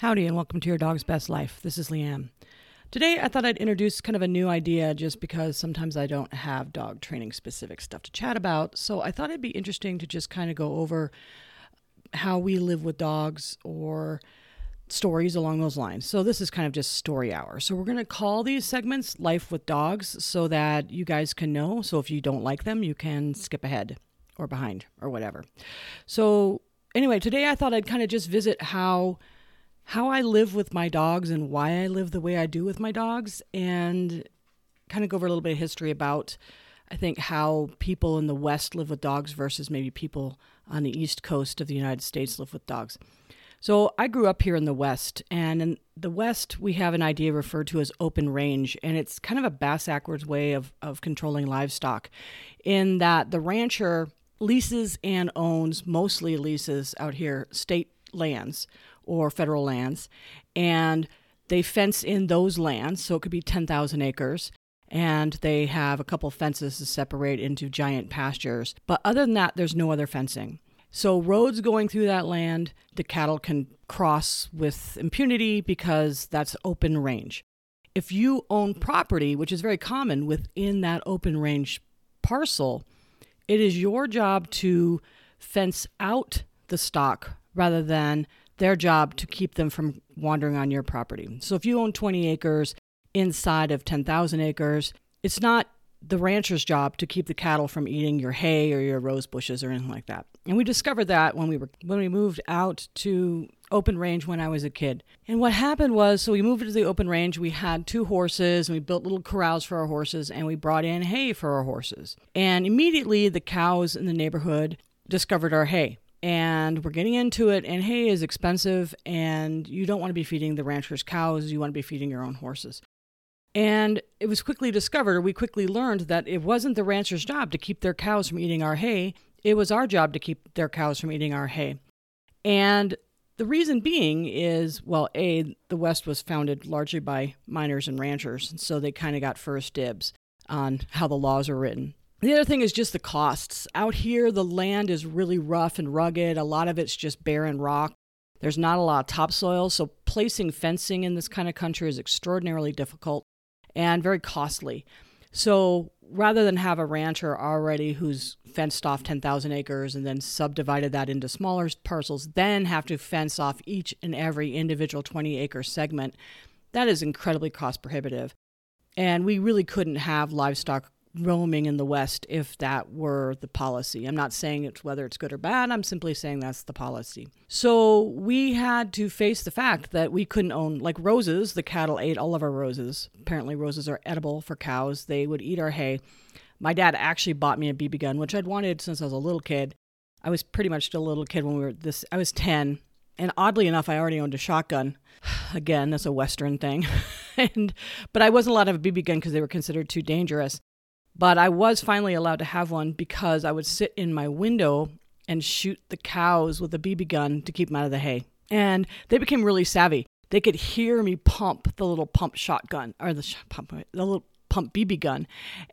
Howdy, and welcome to Your Dog's Best Life. This is Leanne. Today, I thought I'd introduce kind of a new idea just because sometimes I don't have dog training specific stuff to chat about. So I thought it'd be interesting to just kind of go over how we live with dogs or stories along those lines. So this is kind of just story hour. So we're going to call these segments Life with Dogs so that you guys can know. So if you don't like them, you can skip ahead or behind or whatever. So anyway, today I thought I'd kind of just visit how how I live with my dogs and why I live the way I do with my dogs, and kind of go over a little bit of history about, I think, how people in the West live with dogs versus maybe people on the East Coast of the United States live with dogs. So I grew up here in the West, and in the West, we have an idea referred to as open range, and it's kind of a bass backwards way of, of controlling livestock, in that the rancher leases and owns, mostly leases out here, state lands or federal lands, and they fence in those lands, so it could be 10,000 acres, and they have a couple fences to separate into giant pastures. But other than that, there's no other fencing. So, roads going through that land, the cattle can cross with impunity because that's open range. If you own property, which is very common within that open range parcel, it is your job to fence out the stock rather than their job to keep them from wandering on your property. So if you own 20 acres inside of 10,000 acres, it's not the rancher's job to keep the cattle from eating your hay or your rose bushes or anything like that. And we discovered that when we were when we moved out to open range when I was a kid. And what happened was so we moved to the open range, we had two horses and we built little corrals for our horses and we brought in hay for our horses. And immediately the cows in the neighborhood discovered our hay and we're getting into it and hay is expensive and you don't want to be feeding the rancher's cows you want to be feeding your own horses. And it was quickly discovered or we quickly learned that it wasn't the rancher's job to keep their cows from eating our hay it was our job to keep their cows from eating our hay. And the reason being is well a the west was founded largely by miners and ranchers so they kind of got first dibs on how the laws are written the other thing is just the costs. Out here, the land is really rough and rugged. A lot of it's just barren rock. There's not a lot of topsoil, so placing fencing in this kind of country is extraordinarily difficult and very costly. So rather than have a rancher already who's fenced off 10,000 acres and then subdivided that into smaller parcels, then have to fence off each and every individual 20 acre segment, that is incredibly cost prohibitive. And we really couldn't have livestock roaming in the West if that were the policy. I'm not saying it's whether it's good or bad, I'm simply saying that's the policy. So we had to face the fact that we couldn't own, like roses, the cattle ate all of our roses. Apparently, roses are edible for cows, they would eat our hay. My dad actually bought me a BB gun, which I'd wanted since I was a little kid. I was pretty much still a little kid when we were this, I was 10. And oddly enough, I already owned a shotgun. Again, that's a Western thing. and but I wasn't allowed to have a BB gun because they were considered too dangerous. But I was finally allowed to have one because I would sit in my window and shoot the cows with a BB gun to keep them out of the hay. And they became really savvy. They could hear me pump the little pump shotgun or the pump, the little pump BB gun,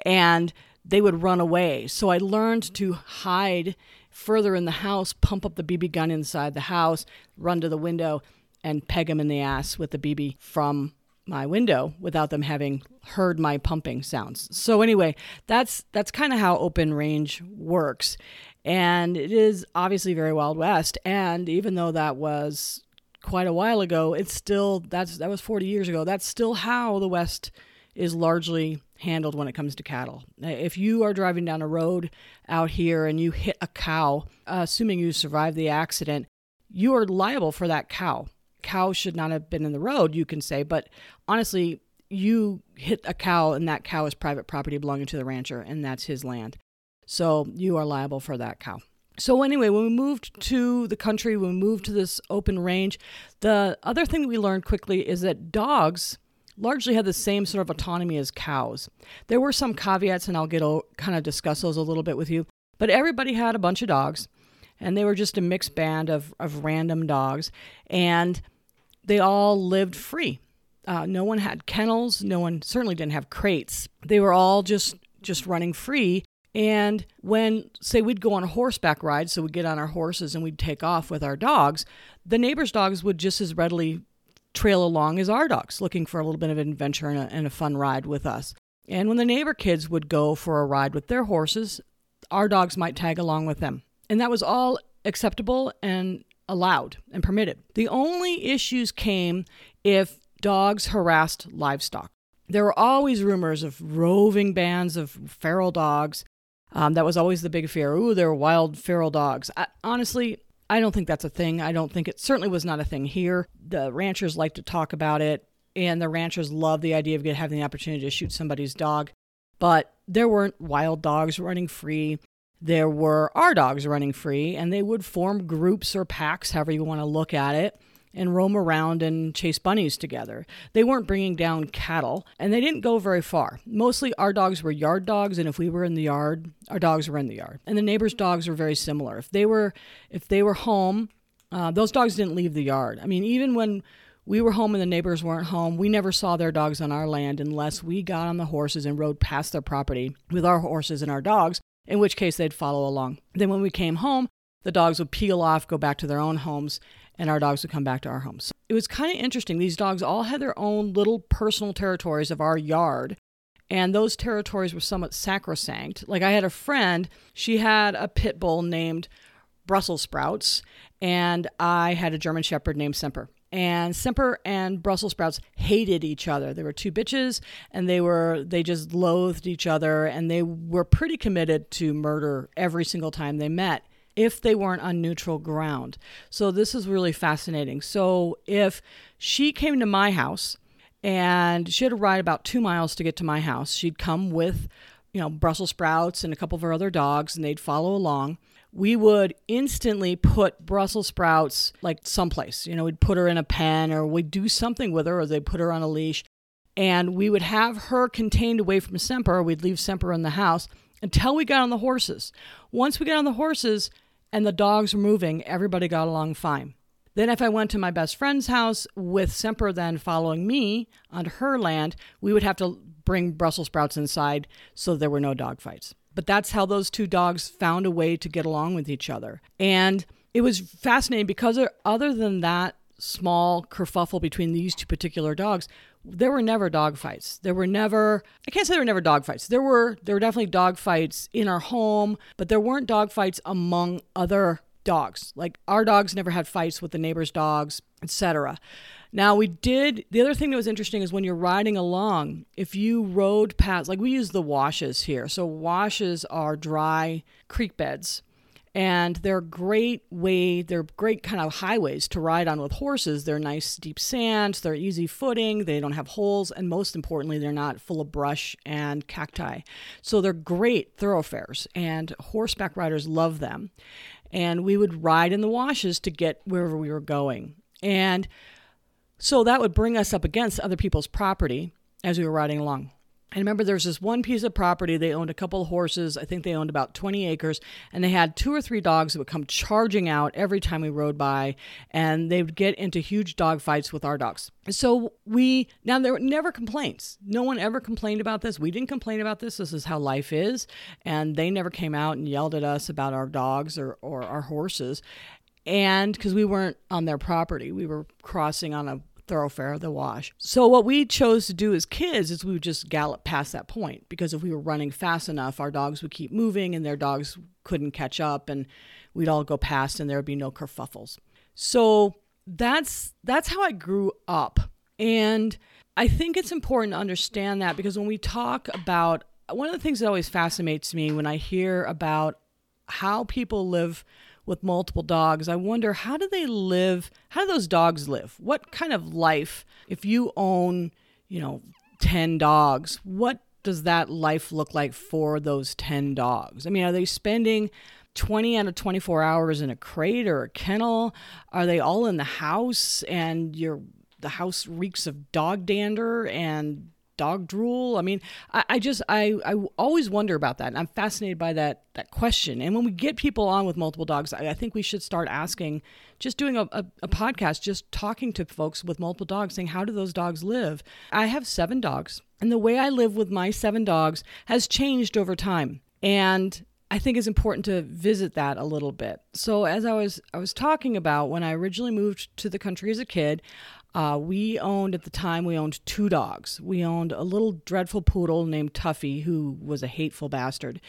and they would run away. So I learned to hide further in the house, pump up the BB gun inside the house, run to the window, and peg them in the ass with the BB from my window without them having heard my pumping sounds. So anyway, that's that's kind of how open range works. And it is obviously very wild west and even though that was quite a while ago, it's still that's that was 40 years ago. That's still how the west is largely handled when it comes to cattle. If you are driving down a road out here and you hit a cow, uh, assuming you survived the accident, you are liable for that cow cow should not have been in the road, you can say, but honestly, you hit a cow and that cow is private property belonging to the rancher and that's his land. So you are liable for that cow. So anyway, when we moved to the country, when we moved to this open range, the other thing that we learned quickly is that dogs largely had the same sort of autonomy as cows. There were some caveats, and I'll get kind of discuss those a little bit with you. But everybody had a bunch of dogs, and they were just a mixed band of, of random dogs, and they all lived free. Uh, no one had kennels. No one certainly didn't have crates. They were all just just running free. And when, say, we'd go on a horseback ride, so we'd get on our horses and we'd take off with our dogs, the neighbors' dogs would just as readily trail along as our dogs, looking for a little bit of adventure and a, and a fun ride with us. And when the neighbor kids would go for a ride with their horses, our dogs might tag along with them. And that was all acceptable and allowed and permitted. The only issues came if dogs harassed livestock. There were always rumors of roving bands of feral dogs. Um, that was always the big fear. Ooh, there were wild feral dogs. I, honestly, I don't think that's a thing. I don't think it certainly was not a thing here. The ranchers like to talk about it, and the ranchers love the idea of having the opportunity to shoot somebody's dog. But there weren't wild dogs running free. There were our dogs running free, and they would form groups or packs, however you want to look at it, and roam around and chase bunnies together. They weren't bringing down cattle, and they didn't go very far. Mostly our dogs were yard dogs, and if we were in the yard, our dogs were in the yard. And the neighbors' dogs were very similar. If they were if they were home, uh, those dogs didn't leave the yard. I mean, even when we were home and the neighbors weren't home. We never saw their dogs on our land unless we got on the horses and rode past their property with our horses and our dogs, in which case they'd follow along. Then when we came home, the dogs would peel off, go back to their own homes, and our dogs would come back to our homes. It was kind of interesting. These dogs all had their own little personal territories of our yard. And those territories were somewhat sacrosanct. Like I had a friend, she had a pit bull named Brussels Sprouts, and I had a German Shepherd named Semper. And Semper and Brussels Sprouts hated each other. They were two bitches, and they were they just loathed each other, and they were pretty committed to murder every single time they met if they weren't on neutral ground. So this is really fascinating. So if she came to my house and she had to ride about two miles to get to my house, she'd come with, you know, Brussels sprouts and a couple of her other dogs, and they'd follow along. We would instantly put Brussels sprouts like someplace. You know, we'd put her in a pen or we'd do something with her or they'd put her on a leash. And we would have her contained away from Semper. We'd leave Semper in the house until we got on the horses. Once we got on the horses, and the dogs were moving, everybody got along fine. Then, if I went to my best friend's house with Semper then following me onto her land, we would have to bring Brussels sprouts inside so there were no dog fights. But that's how those two dogs found a way to get along with each other. And it was fascinating because, other than that small kerfuffle between these two particular dogs, there were never dog fights. There were never I can't say there were never dog fights. There were there were definitely dog fights in our home, but there weren't dog fights among other dogs. Like our dogs never had fights with the neighbors' dogs, etc. Now we did the other thing that was interesting is when you're riding along, if you rode past like we use the washes here. So washes are dry creek beds and they're great way they're great kind of highways to ride on with horses. They're nice deep sands they're easy footing they don't have holes and most importantly they're not full of brush and cacti. So they're great thoroughfares and horseback riders love them. And we would ride in the washes to get wherever we were going. And so that would bring us up against other people's property as we were riding along I remember there was this one piece of property. They owned a couple of horses. I think they owned about 20 acres. And they had two or three dogs that would come charging out every time we rode by. And they would get into huge dog fights with our dogs. So we, now there were never complaints. No one ever complained about this. We didn't complain about this. This is how life is. And they never came out and yelled at us about our dogs or, or our horses and because we weren't on their property, we were crossing on a thoroughfare, of the wash. So what we chose to do as kids is we would just gallop past that point because if we were running fast enough, our dogs would keep moving and their dogs couldn't catch up and we'd all go past and there would be no kerfuffles. So that's that's how I grew up. And I think it's important to understand that because when we talk about one of the things that always fascinates me when I hear about how people live with multiple dogs, I wonder how do they live? How do those dogs live? What kind of life, if you own, you know, 10 dogs, what does that life look like for those 10 dogs? I mean, are they spending 20 out of 24 hours in a crate or a kennel? Are they all in the house and your the house reeks of dog dander and dog drool? I mean, I, I just I, I always wonder about that. And I'm fascinated by that that question. And when we get people on with multiple dogs, I, I think we should start asking, just doing a, a, a podcast, just talking to folks with multiple dogs, saying, how do those dogs live? I have seven dogs, and the way I live with my seven dogs has changed over time. And I think it's important to visit that a little bit. So as I was I was talking about when I originally moved to the country as a kid, uh, we owned at the time we owned two dogs. We owned a little dreadful poodle named Tuffy, who was a hateful bastard,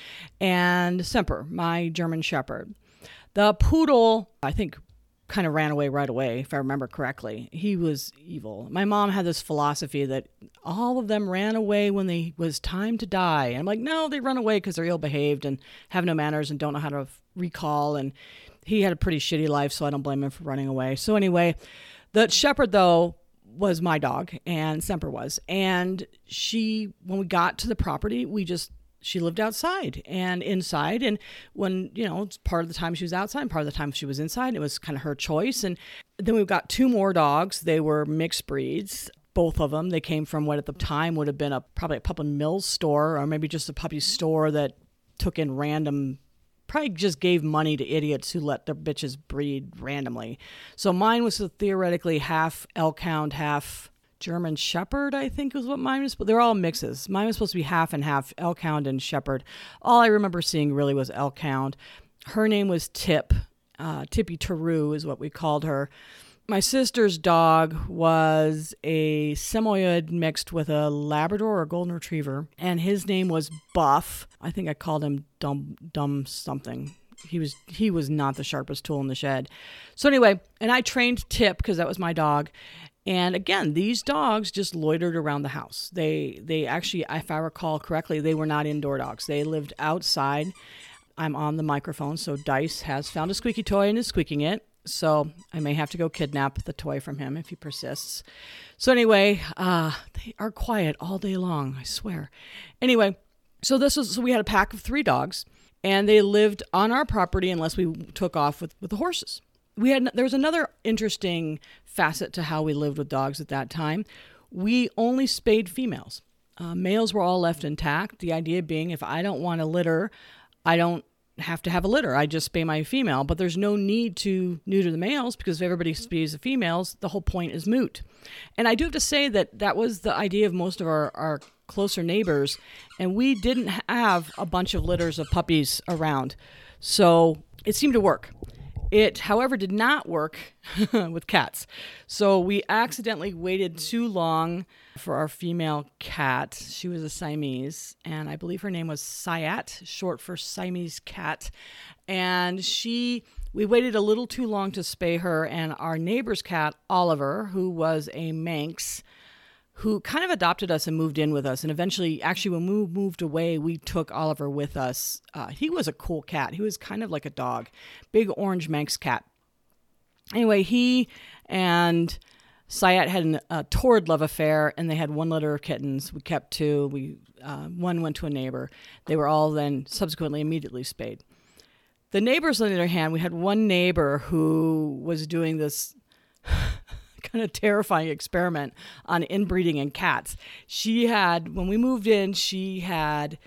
and Semper, my German Shepherd. The poodle, I think, kind of ran away right away, if I remember correctly. He was evil. My mom had this philosophy that all of them ran away when they was time to die. And I'm like, no, they run away because they're ill behaved and have no manners and don't know how to recall. And he had a pretty shitty life, so I don't blame him for running away. So anyway, the shepherd though was my dog, and Semper was, and she when we got to the property, we just she lived outside and inside. And when you know part of the time she was outside part of the time she was inside it was kind of her choice. And then we've got two more dogs. They were mixed breeds both of them. They came from what at the time would have been a probably a puppy mill store or maybe just a puppy store that took in random probably just gave money to idiots who let their bitches breed randomly so mine was theoretically half elk hound half German Shepherd, I think was what mine was. But they're all mixes. Mine was supposed to be half and half Elk Hound and Shepherd. All I remember seeing really was Elk Hound. Her name was Tip. Uh, Tippy Taru is what we called her. My sister's dog was a Samoyed mixed with a Labrador or Golden Retriever, and his name was Buff. I think I called him Dumb Dumb something he was he was not the sharpest tool in the shed. So anyway, and I trained Tip because that was my dog, and again, these dogs just loitered around the house. They they actually, if I recall correctly, they were not indoor dogs. They lived outside. I'm on the microphone, so Dice has found a squeaky toy and is squeaking it. So I may have to go kidnap the toy from him if he persists. So anyway, uh, they are quiet all day long. I swear. Anyway, so this was so we had a pack of three dogs, and they lived on our property unless we took off with with the horses we had there was another interesting facet to how we lived with dogs at that time. We only spayed females. Uh, males were all left intact. The idea being, if I don't want a litter, I don't have to have a litter. I just spay my female, but there's no need to neuter the males because if everybody spays the females, the whole point is moot. And I do have to say that that was the idea of most of our, our closer neighbors, and we didn't have a bunch of litters of puppies around. So it seemed to work. It, however, did not work with cats. So we accidentally waited too long for our female cat. She was a Siamese, and I believe her name was Sayat, short for Siamese cat. And she, we waited a little too long to spay her, and our neighbor's cat, Oliver, who was a Manx, who kind of adopted us and moved in with us. And eventually, actually, when we moved away, we took Oliver with us. Uh, he was a cool cat. He was kind of like a dog, big orange Manx cat. Anyway, he and Sayat had an, a torrid love affair, and they had one litter of kittens. We kept two. We uh, one went to a neighbor. They were all then subsequently immediately spayed. The neighbors, on the other hand, we had one neighbor who was doing this kind of terrifying experiment on inbreeding in cats. She had, when we moved in, she had,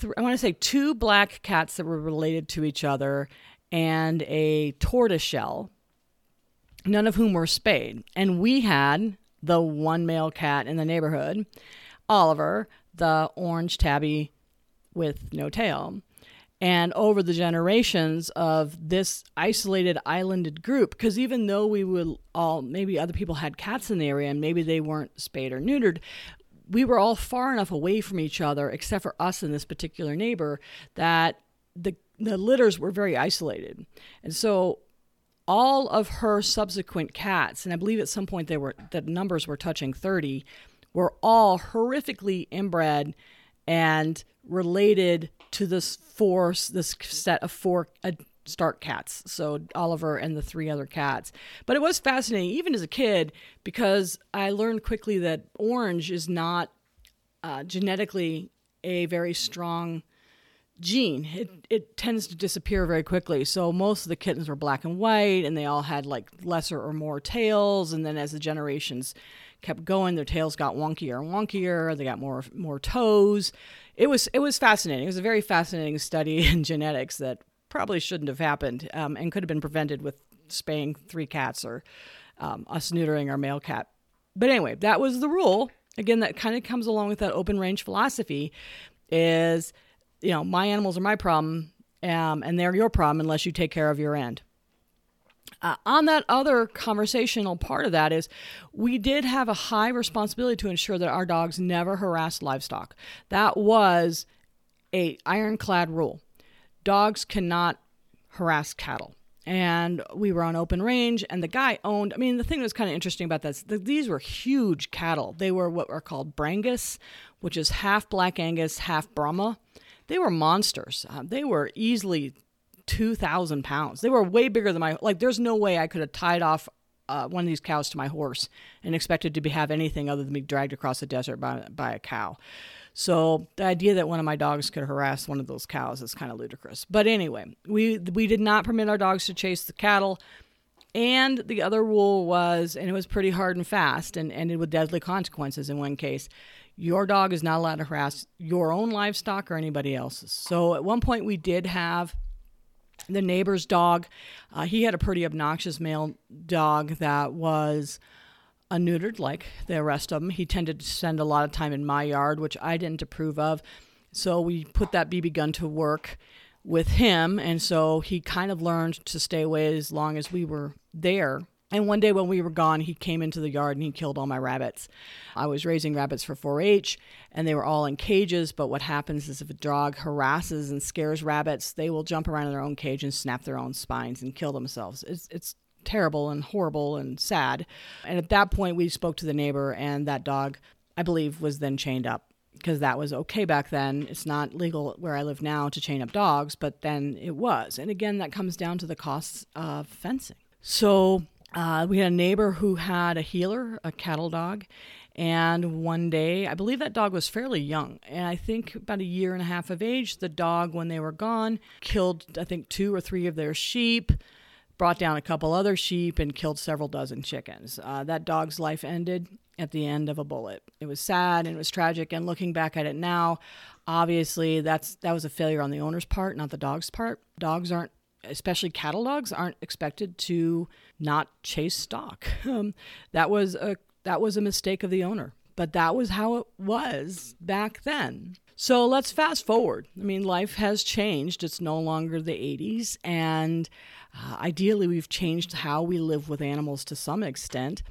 th- I want to say, two black cats that were related to each other and a tortoiseshell, none of whom were spayed. And we had the one male cat in the neighborhood, Oliver, the orange tabby with no tail and over the generations of this isolated islanded group. Because even though we would all maybe other people had cats in the area and maybe they weren't spayed or neutered we were all far enough away from each other except for us and this particular neighbor that the the litters were very isolated. And so all of her subsequent cats and i believe at some point they were the numbers were touching 30 were all horrifically inbred and related to this four this set of four uh, Stark cats. So Oliver and the three other cats. But it was fascinating, even as a kid, because I learned quickly that orange is not uh, genetically a very strong gene. It it tends to disappear very quickly. So most of the kittens were black and white, and they all had like lesser or more tails. And then as the generations kept going, their tails got wonkier and wonkier. They got more more toes. It was it was fascinating. It was a very fascinating study in genetics that probably shouldn't have happened um, and could have been prevented with spaying three cats or um, us neutering our male cat. But anyway, that was the rule. Again, that kind of comes along with that open range philosophy. Is you know, my animals are my problem, um, and they're your problem unless you take care of your end. Uh, on that other conversational part of that is we did have a high responsibility to ensure that our dogs never harassed livestock. That was a ironclad rule. Dogs cannot harass cattle. And we were on open range, and the guy owned. I mean, the thing that was kind of interesting about this, the, these were huge cattle. They were what are called Brangus, which is half Black Angus, half Brahma. They were monsters. Uh, they were easily 2,000 pounds. They were way bigger than my, like, there's no way I could have tied off uh, one of these cows to my horse and expected to be, have anything other than be dragged across the desert by, by a cow. So the idea that one of my dogs could harass one of those cows is kind of ludicrous. But anyway, we we did not permit our dogs to chase the cattle. And the other rule was, and it was pretty hard and fast and ended with deadly consequences in one case. Your dog is not allowed to harass your own livestock or anybody else's. So at one point, we did have the neighbor's dog. Uh, he had a pretty obnoxious male dog that was neutered like the rest of them. He tended to spend a lot of time in my yard, which I didn't approve of. So we put that BB gun to work with him. And so he kind of learned to stay away as long as we were there. And one day when we were gone, he came into the yard and he killed all my rabbits. I was raising rabbits for 4 H and they were all in cages. But what happens is if a dog harasses and scares rabbits, they will jump around in their own cage and snap their own spines and kill themselves. It's, it's terrible and horrible and sad. And at that point, we spoke to the neighbor, and that dog, I believe, was then chained up because that was okay back then. It's not legal where I live now to chain up dogs, but then it was. And again, that comes down to the costs of fencing. So uh, we had a neighbor who had a heeler, a cattle dog. And one day, I believe that dog was fairly young. And I think about a year and a half of age, the dog, when they were gone, killed, I think, two or three of their sheep, brought down a couple other sheep, and killed several dozen chickens. Uh, that dog's life ended at the end of a bullet. It was sad and it was tragic. And looking back at it now, obviously that's that was a failure on the owner's part, not the dog's part. Dogs aren't, especially cattle dogs, aren't expected to not chase stock. Um, that was a that was a mistake of the owner. But that was how it was back then. So let's fast forward. I mean, life has changed. It's no longer the 80s. And uh, ideally, we've changed how we live with animals to some extent.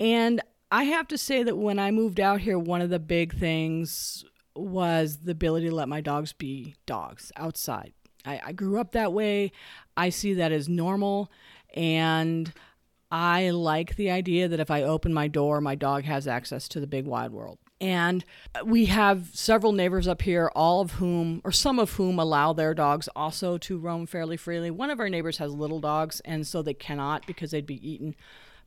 And I have to say that when I moved out here, one of the big things was the ability to let my dogs be dogs outside. I, I grew up that way. I see that as normal. And I like the idea that if I open my door, my dog has access to the big wide world. And we have several neighbors up here, all of whom, or some of whom, allow their dogs also to roam fairly freely. One of our neighbors has little dogs, and so they cannot because they'd be eaten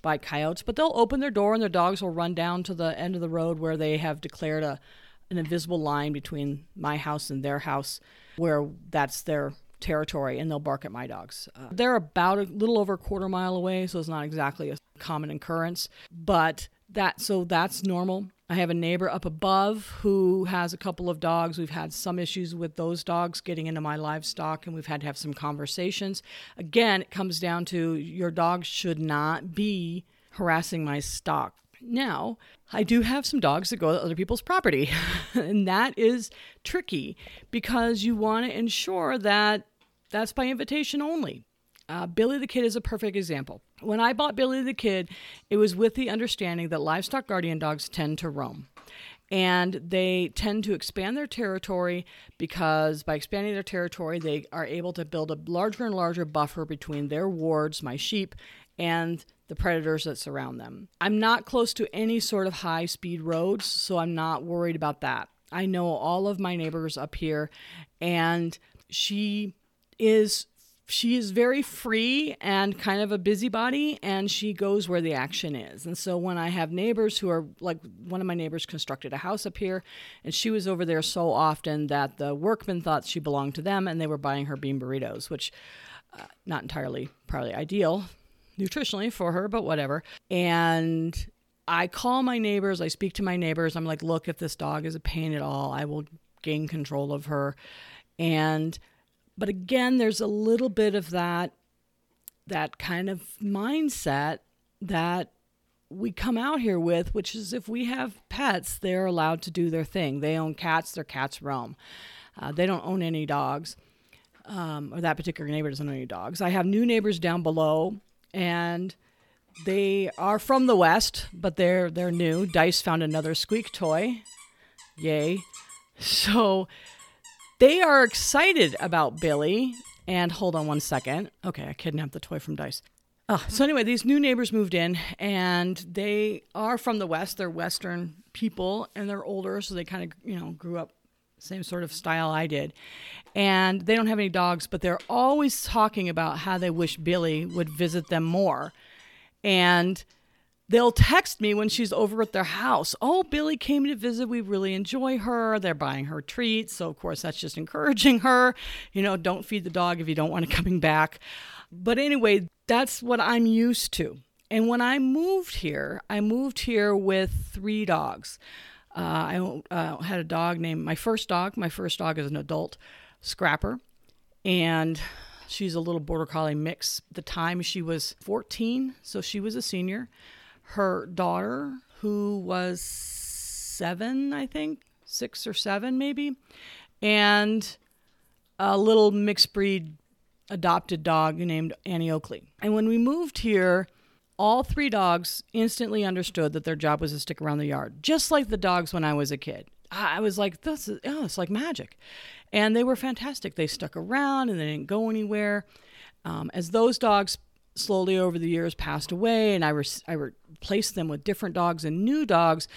by coyotes. But they'll open their door, and their dogs will run down to the end of the road where they have declared a an invisible line between my house and their house, where that's their territory, and they'll bark at my dogs. Uh, they're about a little over a quarter mile away, so it's not exactly a common occurrence, but that so that's normal. I have a neighbor up above who has a couple of dogs. We've had some issues with those dogs getting into my livestock, and we've had to have some conversations. Again, it comes down to your dog should not be harassing my stock. Now, I do have some dogs that go to other people's property, and that is tricky because you want to ensure that that's by invitation only. Uh, Billy the Kid is a perfect example. When I bought Billy the Kid, it was with the understanding that livestock guardian dogs tend to roam. And they tend to expand their territory because by expanding their territory, they are able to build a larger and larger buffer between their wards, my sheep, and the predators that surround them. I'm not close to any sort of high speed roads, so I'm not worried about that. I know all of my neighbors up here, and she is she is very free and kind of a busybody and she goes where the action is and so when i have neighbors who are like one of my neighbors constructed a house up here and she was over there so often that the workmen thought she belonged to them and they were buying her bean burritos which uh, not entirely probably ideal nutritionally for her but whatever and i call my neighbors i speak to my neighbors i'm like look if this dog is a pain at all i will gain control of her and but again, there's a little bit of that that kind of mindset that we come out here with, which is if we have pets, they're allowed to do their thing. They own cats, their cats roam. Uh, they don't own any dogs, um, or that particular neighbor doesn't own any dogs. I have new neighbors down below, and they are from the west, but they're they're new. Dice found another squeak toy, yay! So they are excited about Billy. And hold on one second. Okay, I kidnapped the toy from Dice. Uh, so anyway, these new neighbors moved in, and they are from the west. They're Western people, and they're older, so they kind of you know grew up same sort of style I did. And they don't have any dogs, but they're always talking about how they wish Billy would visit them more. And they'll text me when she's over at their house. Oh, Billy came to visit. We really enjoy her. They're buying her treats. So, of course, that's just encouraging her. You know, don't feed the dog if you don't want it coming back. But anyway, that's what I'm used to. And when I moved here, I moved here with three dogs. Uh, I uh, had a dog named my first dog. My first dog is an adult scrapper, and she's a little border collie mix. The time she was 14, so she was a senior. Her daughter, who was seven, I think, six or seven maybe, and a little mixed breed adopted dog named Annie Oakley. And when we moved here, all three dogs instantly understood that their job was to stick around the yard, just like the dogs when I was a kid. I was like, this is, oh, it's like magic. And they were fantastic. They stuck around and they didn't go anywhere. Um, as those dogs slowly over the years passed away and I, I replaced them with different dogs and new dogs,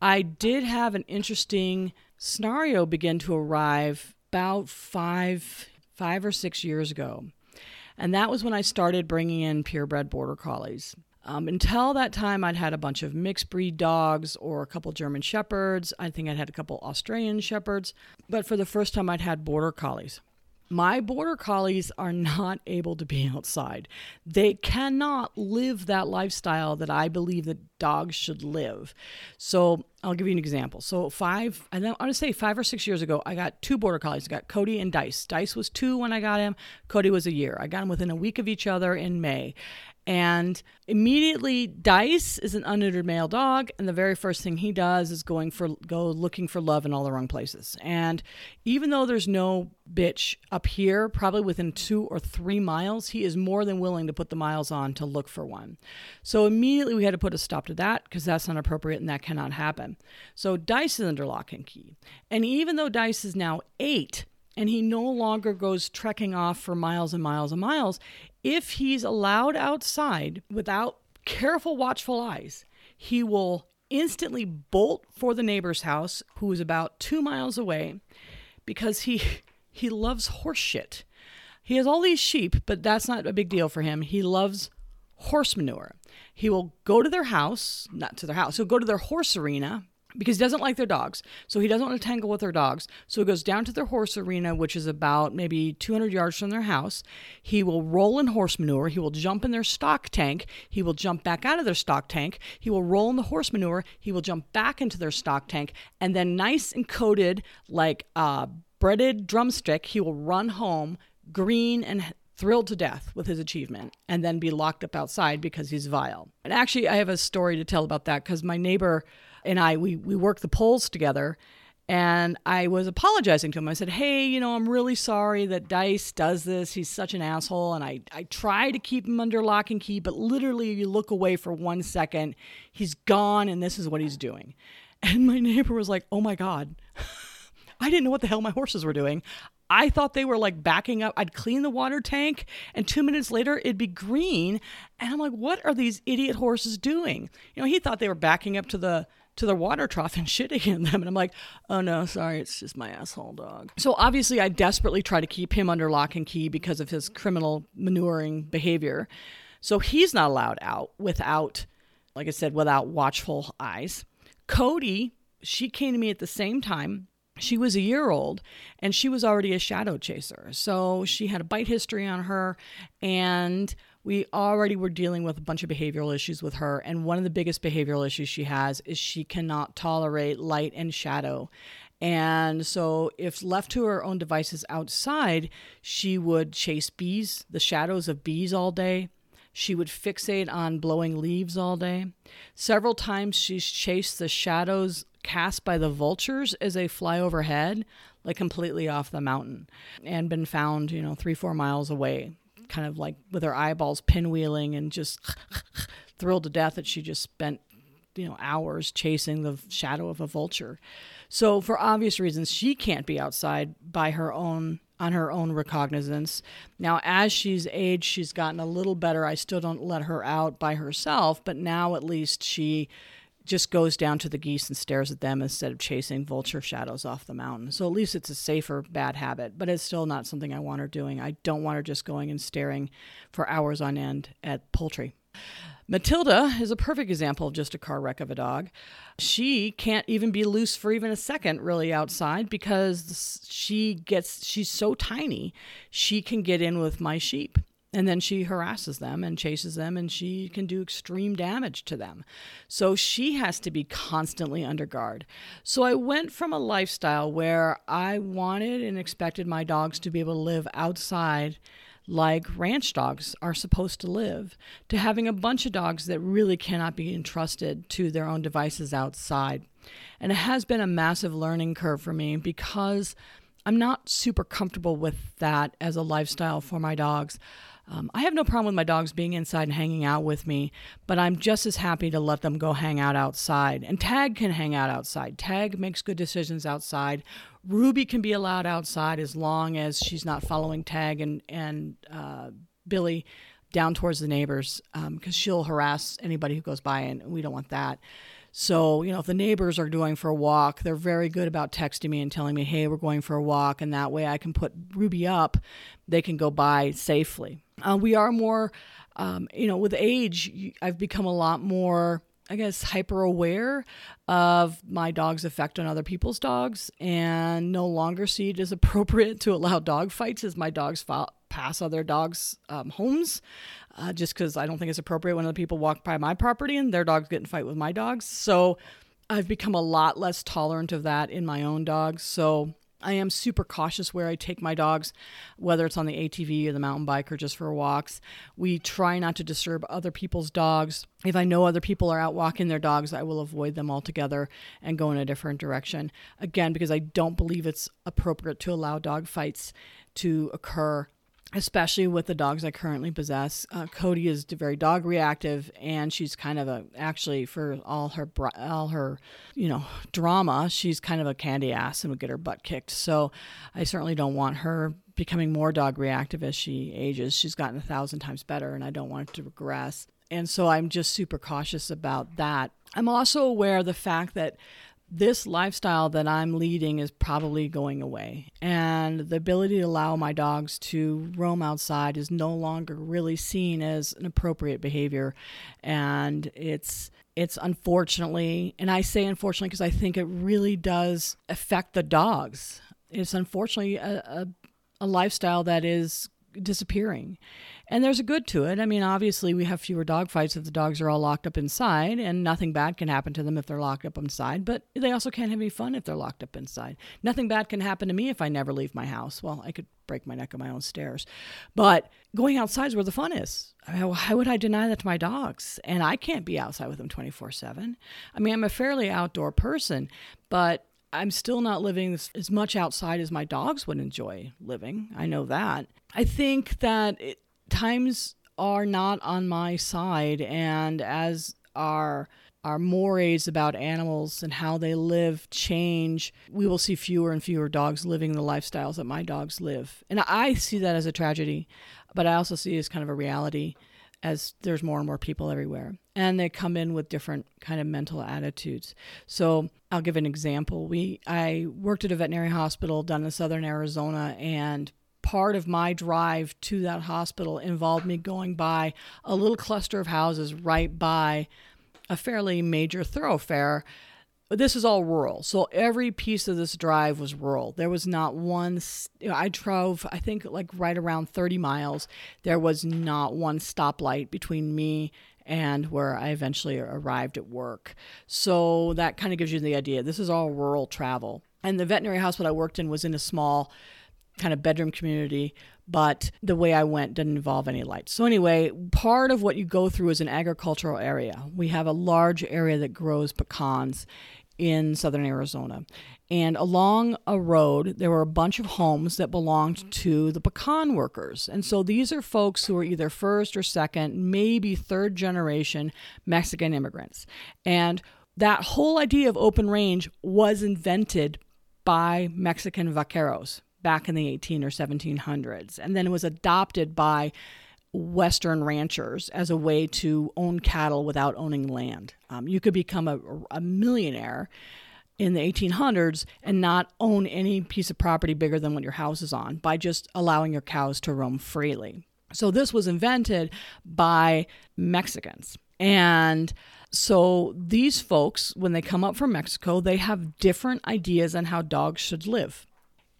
I did have an interesting scenario begin to arrive about five five or six years ago. And that was when I started bringing in purebred border collies. Um, until that time, I'd had a bunch of mixed breed dogs or a couple German shepherds. I think I'd had a couple Australian shepherds. But for the first time, I'd had border collies. My border collies are not able to be outside. They cannot live that lifestyle that I believe that dogs should live. So I'll give you an example. So five, I want to say five or six years ago, I got two border collies. I got Cody and Dice. Dice was two when I got him. Cody was a year. I got him within a week of each other in May. And immediately, Dice is an unneutered male dog, and the very first thing he does is going for go looking for love in all the wrong places. And even though there's no bitch up here, probably within two or three miles, he is more than willing to put the miles on to look for one. So immediately, we had to put a stop to that because that's not appropriate and that cannot happen. So Dice is under lock and key, and even though Dice is now eight and he no longer goes trekking off for miles and miles and miles, if he's allowed outside without careful, watchful eyes, he will instantly bolt for the neighbor's house, who is about two miles away, because he he loves horse shit. He has all these sheep, but that's not a big deal for him. He loves horse manure. He will go to their house, not to their house, he'll go to their horse arena, because he doesn't like their dogs. So he doesn't want to tangle with their dogs. So he goes down to their horse arena, which is about maybe 200 yards from their house. He will roll in horse manure. He will jump in their stock tank. He will jump back out of their stock tank. He will roll in the horse manure. He will jump back into their stock tank. And then, nice and coated like a breaded drumstick, he will run home green and thrilled to death with his achievement and then be locked up outside because he's vile. And actually, I have a story to tell about that because my neighbor and I we we worked the polls together and I was apologizing to him. I said, Hey, you know, I'm really sorry that Dice does this. He's such an asshole. And I, I try to keep him under lock and key, but literally, you look away for one second, he's gone, and this is what he's doing. And my neighbor was like, Oh my God. I didn't know what the hell my horses were doing. I thought they were like backing up. I'd clean the water tank, and two minutes later, it'd be green. And I'm like, what are these idiot horses doing? You know, he thought they were backing up to the to their water trough and shitting in them. And I'm like, oh no, sorry, it's just my asshole dog. So obviously, I desperately try to keep him under lock and key because of his criminal manuring behavior. So he's not allowed out without, like I said, without watchful eyes. Cody, she came to me at the same time. She was a year old and she was already a shadow chaser. So she had a bite history on her and we already were dealing with a bunch of behavioral issues with her. And one of the biggest behavioral issues she has is she cannot tolerate light and shadow. And so, if left to her own devices outside, she would chase bees, the shadows of bees all day. She would fixate on blowing leaves all day. Several times she's chased the shadows cast by the vultures as they fly overhead, like completely off the mountain, and been found, you know, three, four miles away, kind of like with her eyeballs pinwheeling and just thrilled to death that she just spent, you know, hours chasing the shadow of a vulture. So, for obvious reasons, she can't be outside by her own on her own recognizance. Now, as she's aged, she's gotten a little better. I still don't let her out by herself, but now at least she just goes down to the geese and stares at them instead of chasing vulture shadows off the mountain. So at least it's a safer bad habit, but it's still not something I want her doing. I don't want her just going and staring for hours on end at poultry. Matilda is a perfect example of just a car wreck of a dog. She can't even be loose for even a second really outside because she gets she's so tiny. She can get in with my sheep and then she harasses them and chases them and she can do extreme damage to them. So she has to be constantly under guard. So i went from a lifestyle where i wanted and expected my dogs to be able to live outside like ranch dogs are supposed to live to having a bunch of dogs that really cannot be entrusted to their own devices outside. And it has been a massive learning curve for me because i'm not super comfortable with that as a lifestyle for my dogs um, I have no problem with my dogs being inside and hanging out with me, but I'm just as happy to let them go hang out outside. And Tag can hang out outside. Tag makes good decisions outside. Ruby can be allowed outside as long as she's not following Tag and and uh, Billy down towards the neighbors because um, she'll harass anybody who goes by, and we don't want that. So, you know, if the neighbors are going for a walk, they're very good about texting me and telling me, hey, we're going for a walk. And that way I can put Ruby up. They can go by safely. Uh, we are more, um, you know, with age, I've become a lot more. I guess hyper aware of my dog's effect on other people's dogs and no longer see it as appropriate to allow dog fights as my dogs pass other dogs' um, homes uh, just because I don't think it's appropriate when other people walk by my property and their dogs get in fight with my dogs. So I've become a lot less tolerant of that in my own dogs. So I am super cautious where I take my dogs, whether it's on the ATV or the mountain bike or just for walks. We try not to disturb other people's dogs. If I know other people are out walking their dogs, I will avoid them altogether and go in a different direction. Again, because I don't believe it's appropriate to allow dog fights to occur especially with the dogs I currently possess. Uh, Cody is very dog reactive, and she's kind of a actually for all her all her you know drama, she's kind of a candy ass and would get her butt kicked. So I certainly don't want her becoming more dog reactive as she ages. She's gotten a thousand times better, and I don't want it to regress. And so I'm just super cautious about that. I'm also aware of the fact that this lifestyle that I'm leading is probably going away. And the ability to allow my dogs to roam outside is no longer really seen as an appropriate behavior. And it's it's unfortunately, and I say unfortunately because I think it really does affect the dogs. It's unfortunately a, a, a lifestyle that is disappearing. And there's a good to it. I mean, obviously, we have fewer dog fights if the dogs are all locked up inside, and nothing bad can happen to them if they're locked up inside, but they also can't have any fun if they're locked up inside. Nothing bad can happen to me if I never leave my house. Well, I could break my neck on my own stairs. But going outside is where the fun is. Why would I deny that to my dogs? And I can't be outside with them 24 7. I mean, I'm a fairly outdoor person, but I'm still not living as much outside as my dogs would enjoy living. I know that. I think that it, times are not on my side, and as our our mores about animals and how they live change, we will see fewer and fewer dogs living the lifestyles that my dogs live. And I see that as a tragedy, but I also see it as kind of a reality as there's more and more people everywhere. And they come in with different kind of mental attitudes. So i'll give an example. We i worked at a veterinary hospital down in southern arizona and part of my drive to that hospital involved me going by a little cluster of houses right by a fairly major thoroughfare. This is all rural. So every piece of this drive was rural. There was not one, you know, I drove, I think, like right around 30 miles. There was not one stoplight between me and where I eventually arrived at work. So that kind of gives you the idea. This is all rural travel. And the veterinary hospital I worked in was in a small kind of bedroom community, but the way I went didn't involve any lights. So, anyway, part of what you go through is an agricultural area. We have a large area that grows pecans. in southern Arizona. And along a road, there were a bunch of homes that belonged to the pecan workers. And so these are folks who are either first or second, maybe third generation Mexican immigrants. And that whole idea of open range was invented by Mexican vaqueros back in the 18 or 1700s. And then it was adopted by Western ranchers as a way to own cattle without owning land. Um, you could become a, a millionaire in the 1800s and not own any piece of property bigger than what your house is on by just allowing your cows to roam freely. So this was invented by Mexicans. And so these folks, when they come up from Mexico, they have different ideas on how dogs should live.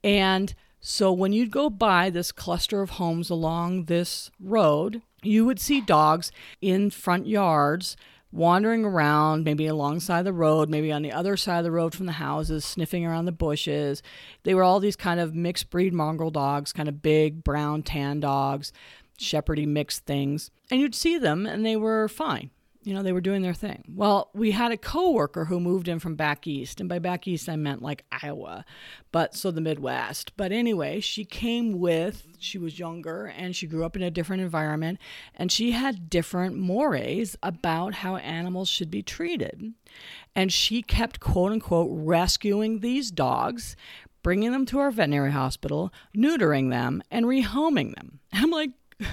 And so when you'd go by this cluster of homes along this road, you would see dogs in front yards wandering around, maybe alongside the road, maybe on the other side of the road from the houses, sniffing around the bushes. They were all these kind of mixed breed mongrel dogs, kind of big brown tan dogs, shepherdy mixed things. And you'd see them and they were fine you know, they were doing their thing. Well, we had a coworker who moved in from back east, and by back east I meant like Iowa, but so the Midwest. But anyway, she came with, she was younger and she grew up in a different environment, and she had different mores about how animals should be treated. And she kept quote unquote rescuing these dogs, bringing them to our veterinary hospital, neutering them, and rehoming them. And I'm like,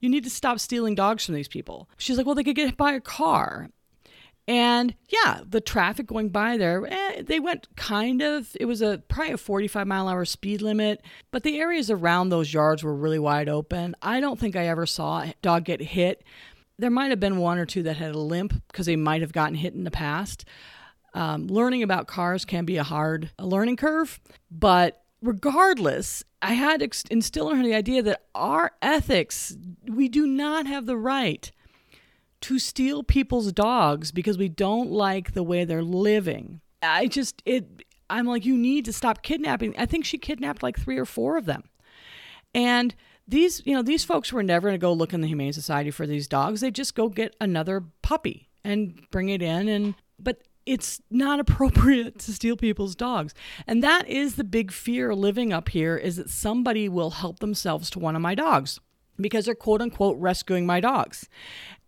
you need to stop stealing dogs from these people. She's like, well, they could get hit by a car. And yeah, the traffic going by there, eh, they went kind of, it was a probably a 45 mile hour speed limit, but the areas around those yards were really wide open. I don't think I ever saw a dog get hit. There might have been one or two that had a limp because they might have gotten hit in the past. Um, learning about cars can be a hard learning curve, but regardless, I had to instill in her the idea that our ethics, we do not have the right to steal people's dogs because we don't like the way they're living. I just, it, I'm like, you need to stop kidnapping. I think she kidnapped like three or four of them. And these, you know, these folks were never going to go look in the Humane Society for these dogs. They just go get another puppy and bring it in. And, but it's not appropriate to steal people's dogs. And that is the big fear living up here is that somebody will help themselves to one of my dogs because they're quote unquote rescuing my dogs.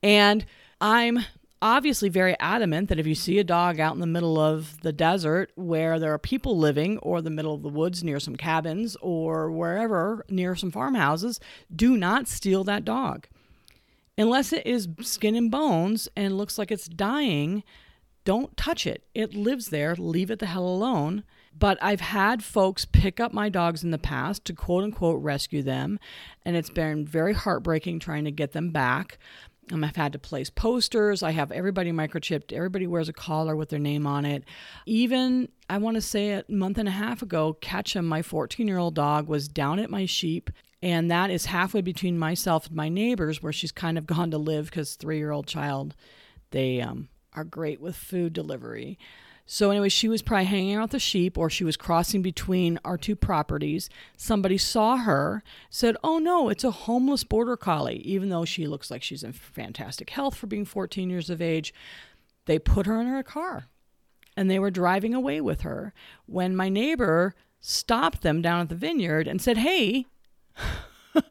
And I'm obviously very adamant that if you see a dog out in the middle of the desert where there are people living or the middle of the woods near some cabins or wherever near some farmhouses, do not steal that dog. Unless it is skin and bones and looks like it's dying, don't touch it. It lives there. Leave it the hell alone. But I've had folks pick up my dogs in the past to quote unquote rescue them, and it's been very heartbreaking trying to get them back. Um, I've had to place posters. I have everybody microchipped. Everybody wears a collar with their name on it. Even, I want to say a month and a half ago, Ketchum, my 14 year old dog, was down at my sheep. And that is halfway between myself and my neighbors, where she's kind of gone to live because three year old child, they um, are great with food delivery. So, anyway, she was probably hanging out with the sheep or she was crossing between our two properties. Somebody saw her, said, Oh no, it's a homeless border collie, even though she looks like she's in fantastic health for being 14 years of age. They put her in her car and they were driving away with her when my neighbor stopped them down at the vineyard and said, Hey,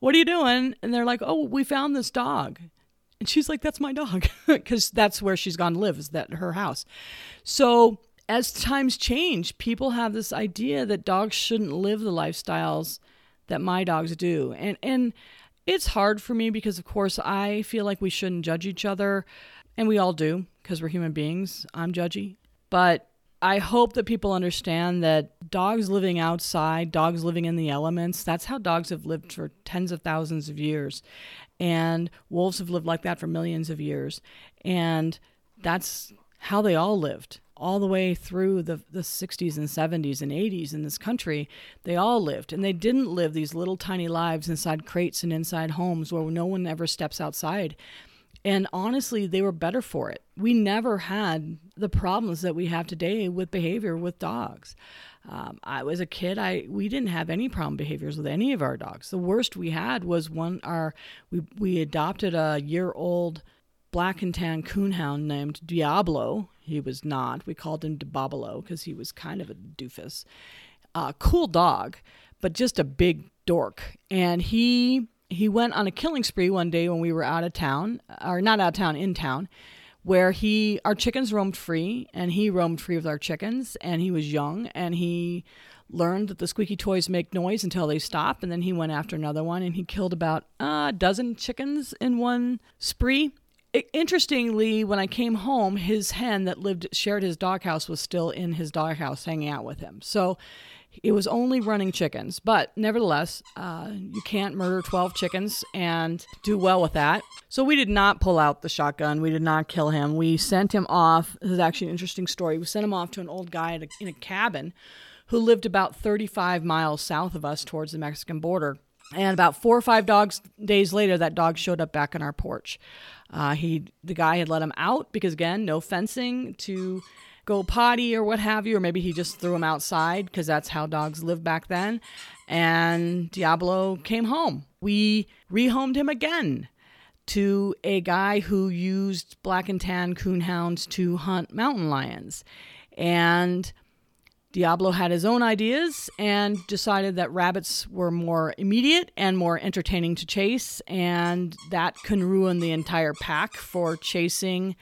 what are you doing? And they're like, Oh, we found this dog. And she's like, that's my dog. Because that's where she's gone to live, is that her house. So as times change, people have this idea that dogs shouldn't live the lifestyles that my dogs do. And and it's hard for me because of course I feel like we shouldn't judge each other. And we all do, because we're human beings. I'm judgy. But I hope that people understand that dogs living outside, dogs living in the elements, that's how dogs have lived for tens of thousands of years. And wolves have lived like that for millions of years. And that's how they all lived all the way through the, the 60s and 70s and 80s in this country. They all lived. And they didn't live these little tiny lives inside crates and inside homes where no one ever steps outside. And honestly, they were better for it. We never had the problems that we have today with behavior with dogs. Um, I was a kid. I we didn't have any problem behaviors with any of our dogs. The worst we had was one our we we adopted a year old black and tan coonhound named Diablo. he was not. We called him Diablo because he was kind of a doofus. Uh, cool dog, but just a big dork. And he he went on a killing spree one day when we were out of town, or not out of town, in town, where he our chickens roamed free, and he roamed free with our chickens, and he was young, and he learned that the squeaky toys make noise until they stop, and then he went after another one, and he killed about uh, a dozen chickens in one spree. interestingly, when I came home, his hen that lived shared his doghouse was still in his doghouse, hanging out with him. So it was only running chickens, but nevertheless, uh, you can't murder 12 chickens and do well with that. So we did not pull out the shotgun. We did not kill him. We sent him off. This is actually an interesting story. We sent him off to an old guy in a cabin who lived about 35 miles south of us towards the Mexican border. And about four or five dogs days later, that dog showed up back on our porch. Uh, he, the guy had let him out because again, no fencing to go potty or what have you, or maybe he just threw him outside because that's how dogs lived back then. And Diablo came home. We rehomed him again to a guy who used black and tan coonhounds to hunt mountain lions. And Diablo had his own ideas and decided that rabbits were more immediate and more entertaining to chase, and that can ruin the entire pack for chasing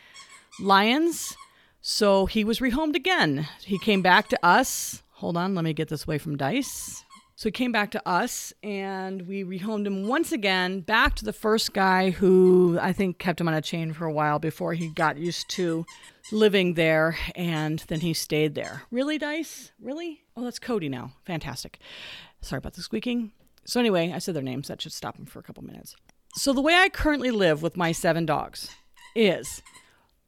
lions. So he was rehomed again. He came back to us. Hold on, let me get this away from Dice. So he came back to us and we rehomed him once again back to the first guy who I think kept him on a chain for a while before he got used to living there and then he stayed there. Really, Dice? Really? Oh, that's Cody now. Fantastic. Sorry about the squeaking. So, anyway, I said their names. That should stop him for a couple minutes. So, the way I currently live with my seven dogs is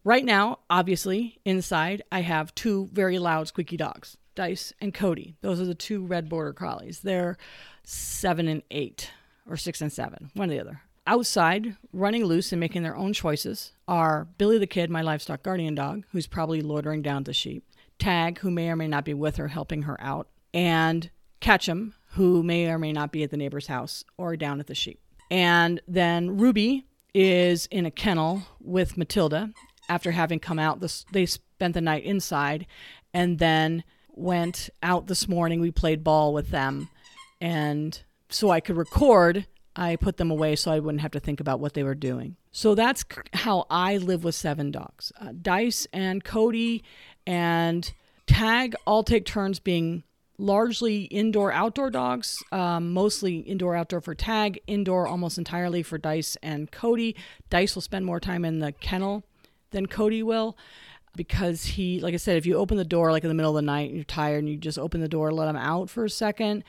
Right now, obviously, inside, I have two very loud, squeaky dogs, Dice and Cody. Those are the two red border collies. They're seven and eight, or six and seven, one or the other. Outside, running loose and making their own choices, are Billy the Kid, my livestock guardian dog, who's probably loitering down the sheep, Tag, who may or may not be with her helping her out, and Ketchum, who may or may not be at the neighbor's house or down at the sheep. And then Ruby is in a kennel with Matilda, after having come out. This, they spent the night inside and then went out this morning. We played ball with them. And so I could record, I put them away so I wouldn't have to think about what they were doing. So that's how I live with seven dogs. Uh, Dice and Cody and Tag all take turns being largely indoor outdoor dogs, um, mostly indoor outdoor for Tag, indoor almost entirely for Dice and Cody. Dice will spend more time in the kennel than Cody will because he, like I said, if you open the door like in the middle of the night and you're tired and you just open the door, let him out for a second,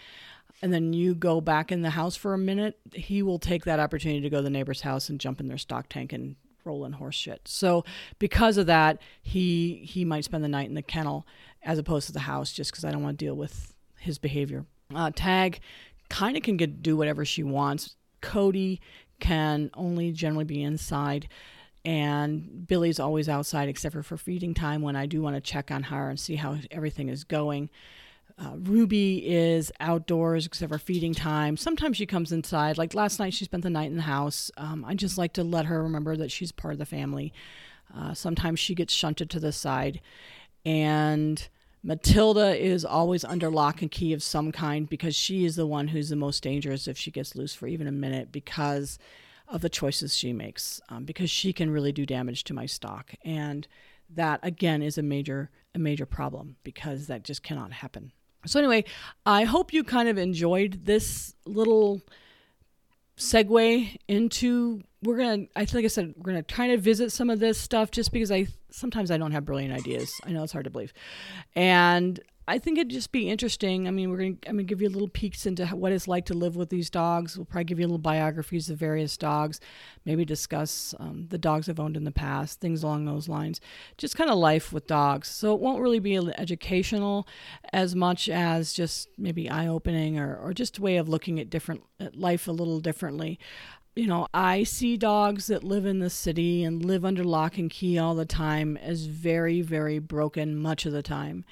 and then you go back in the house for a minute, he will take that opportunity to go to the neighbor's house and jump in their stock tank and roll in horse shit. So because of that, he he might spend the night in the kennel as opposed to the house just because I don't want to deal with his behavior. Uh, Tag kind of can get do whatever she wants. Cody can only generally be inside and Billy's always outside except for for feeding time when I do want to check on her and see how everything is going. Uh, Ruby is outdoors except for feeding time. Sometimes she comes inside. Like last night, she spent the night in the house. Um, I just like to let her remember that she's part of the family. Uh, sometimes she gets shunted to the side. And Matilda is always under lock and key of some kind because she is the one who's the most dangerous if she gets loose for even a minute because of the choices she makes um, because she can really do damage to my stock. And that again is a major a major problem because that just cannot happen. So anyway i hope you kind of enjoyed this little segue into we're gonna i think like i said we're gonna try to visit some of this stuff just because i sometimes i don't have brilliant ideas. I know it's hard to believe. And I think it'd just be interesting. I mean, we're going to I'm going to give you little peeks into what it's like to live with these dogs. We'll probably give you little biographies of various dogs, maybe discuss um, the dogs I've owned in the past, things along those lines. Just kind of life with dogs. So it won't really be educational as much as just maybe eye opening or, or just a way of looking at different at life a little differently you know, I see dogs that live in the city and live under lock and key all the time as very, very broken much of the time.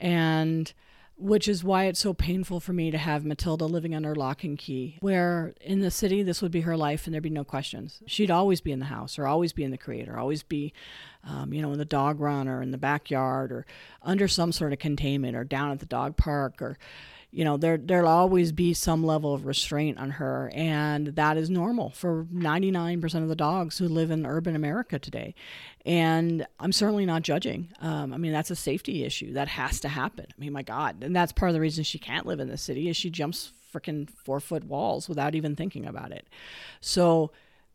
And which is why it's so painful for me to have Matilda living under lock and key, where in the city, this would be her life and there'd be no questions. She'd always be in the house or always be in the creator, always be, um, you know, in the dog run or in the backyard or under some sort of containment or down at the dog park or, you know there there'll always be some level of restraint on her and that is normal for 99% of the dogs who live in urban america today. And i'm certainly not judging. Um, i mean that's a safety issue that has to happen. I mean my god and that's part of the reason she can't live in the city is she jumps freaking four foot walls without even thinking about it. So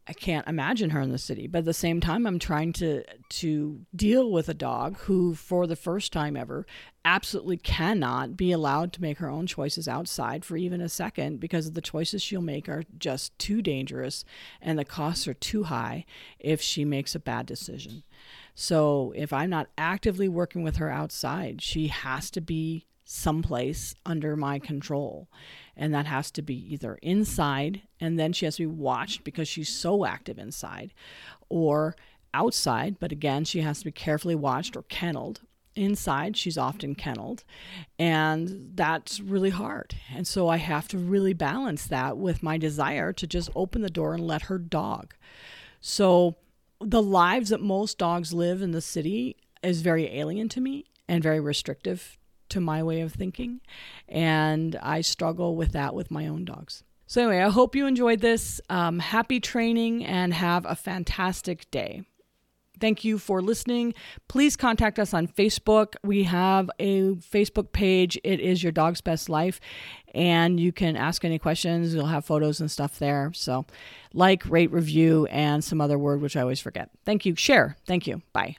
I can't imagine her in the city. But at the same time, I'm trying to to deal with a dog who, for the first time ever, absolutely cannot be allowed to make her own choices outside for even a second because the choices she'll make are just too dangerous and the costs are too high if she makes a bad decision. So if I'm not actively working with her outside, she has to be someplace under my control. And that has to be either inside, and then she has to be watched because she's so active inside, or outside, but again, she has to be carefully watched or kenneled. Inside, she's often kenneled, and that's really hard. And so I have to really balance that with my desire to just open the door and let her dog. So, the lives that most dogs live in the city is very alien to me and very restrictive to my way of thinking. And I struggle with that with my own dogs. So, anyway, I hope you enjoyed this. Um, happy training and have a fantastic day. Thank you for listening. Please contact us on Facebook. We have a Facebook page. It is Your Dog's Best Life. And you can ask any questions. You'll have photos and stuff there. So, like, rate, review, and some other word, which I always forget. Thank you. Share. Thank you. Bye.